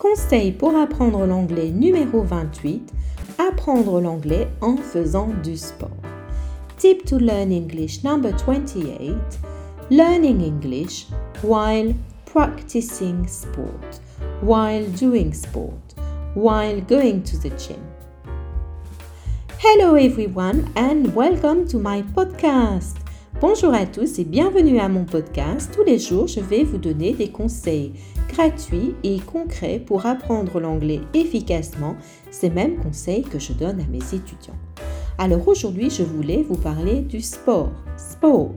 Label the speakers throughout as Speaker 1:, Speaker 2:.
Speaker 1: Conseil pour apprendre l'anglais numéro 28. Apprendre l'anglais en faisant du sport. Tip to learn English number 28. Learning English while practicing sport, while doing sport, while going to the gym. Hello everyone and welcome to my podcast. Bonjour à tous et bienvenue à mon podcast. Tous les jours, je vais vous donner des conseils gratuits et concrets pour apprendre l'anglais efficacement, ces mêmes conseils que je donne à mes étudiants. Alors aujourd'hui, je voulais vous parler du sport, sport,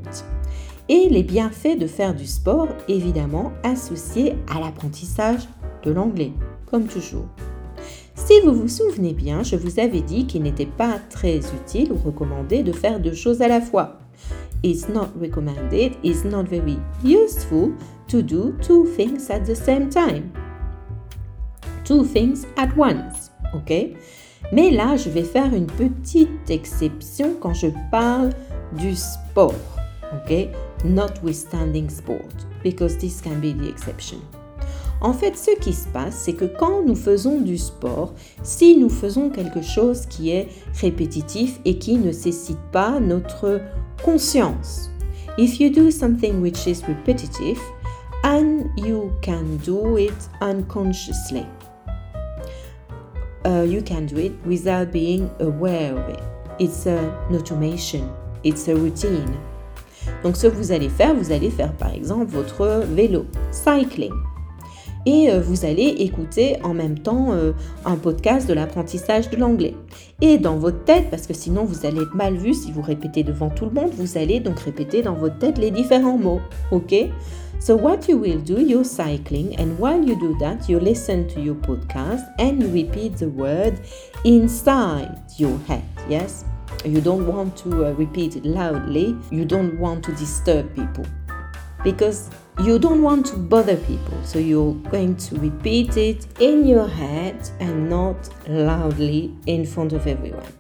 Speaker 1: et les bienfaits de faire du sport, évidemment associés à l'apprentissage de l'anglais, comme toujours. Si vous vous souvenez bien, je vous avais dit qu'il n'était pas très utile ou recommandé de faire deux choses à la fois is not recommended, is not very useful to do two things at the same time. Two things at once, ok? Mais là, je vais faire une petite exception quand je parle du sport, ok? Notwithstanding sport, because this can be the exception. En fait, ce qui se passe, c'est que quand nous faisons du sport, si nous faisons quelque chose qui est répétitif et qui ne nécessite pas notre conscience. If you do something which is repetitive and you can do it unconsciously, uh, you can do it without being aware of it. It's an automation, it's a routine. Donc ce que vous allez faire, vous allez faire par exemple votre vélo, cycling et euh, vous allez écouter en même temps euh, un podcast de l'apprentissage de l'anglais. Et dans votre tête, parce que sinon vous allez être mal vu si vous répétez devant tout le monde, vous allez donc répéter dans votre tête les différents mots. OK? So what you will do, you're cycling and while you do that, you listen to your podcast and you repeat the word inside your head. Yes? You don't want to uh, repeat it loudly. You don't want to disturb people. Because you don't want to bother people, so you're going to repeat it in your head and not loudly in front of everyone.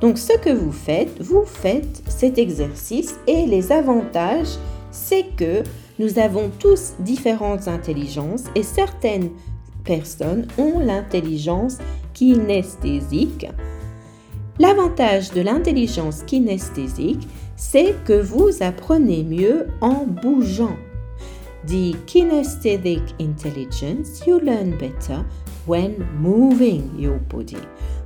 Speaker 1: Donc ce que vous faites, vous faites cet exercice et les avantages, c'est que nous avons tous différentes intelligences et certaines personnes ont l'intelligence kinesthésique. L'avantage de l'intelligence kinesthésique, c'est que vous apprenez mieux en bougeant. The kinesthetic intelligence, you learn better when moving your body.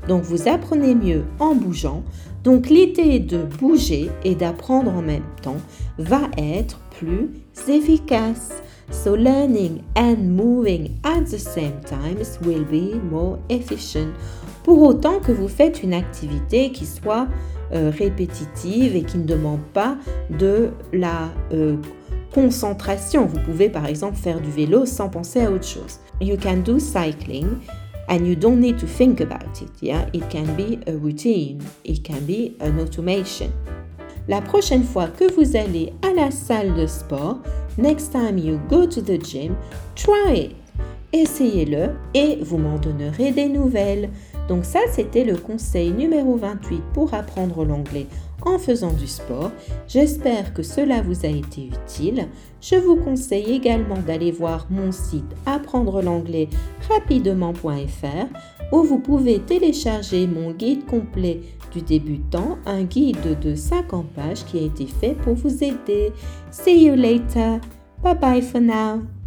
Speaker 1: Donc vous apprenez mieux en bougeant. Donc l'idée de bouger et d'apprendre en même temps va être plus efficace. So learning and moving at the same time will be more efficient. Pour autant que vous faites une activité qui soit euh, répétitive et qui ne demande pas de la euh, concentration. Vous pouvez par exemple faire du vélo sans penser à autre chose. You can do cycling and you don't need to think about it. Yeah, it can be a routine, it can be an automation. La prochaine fois que vous allez à la salle de sport, next time you go to the gym, try it. Essayez-le et vous m'en donnerez des nouvelles. Donc ça, c'était le conseil numéro 28 pour apprendre l'anglais en faisant du sport. J'espère que cela vous a été utile. Je vous conseille également d'aller voir mon site apprendre l'anglais rapidement.fr où vous pouvez télécharger mon guide complet du débutant, un guide de 50 pages qui a été fait pour vous aider. See you later. Bye bye for now.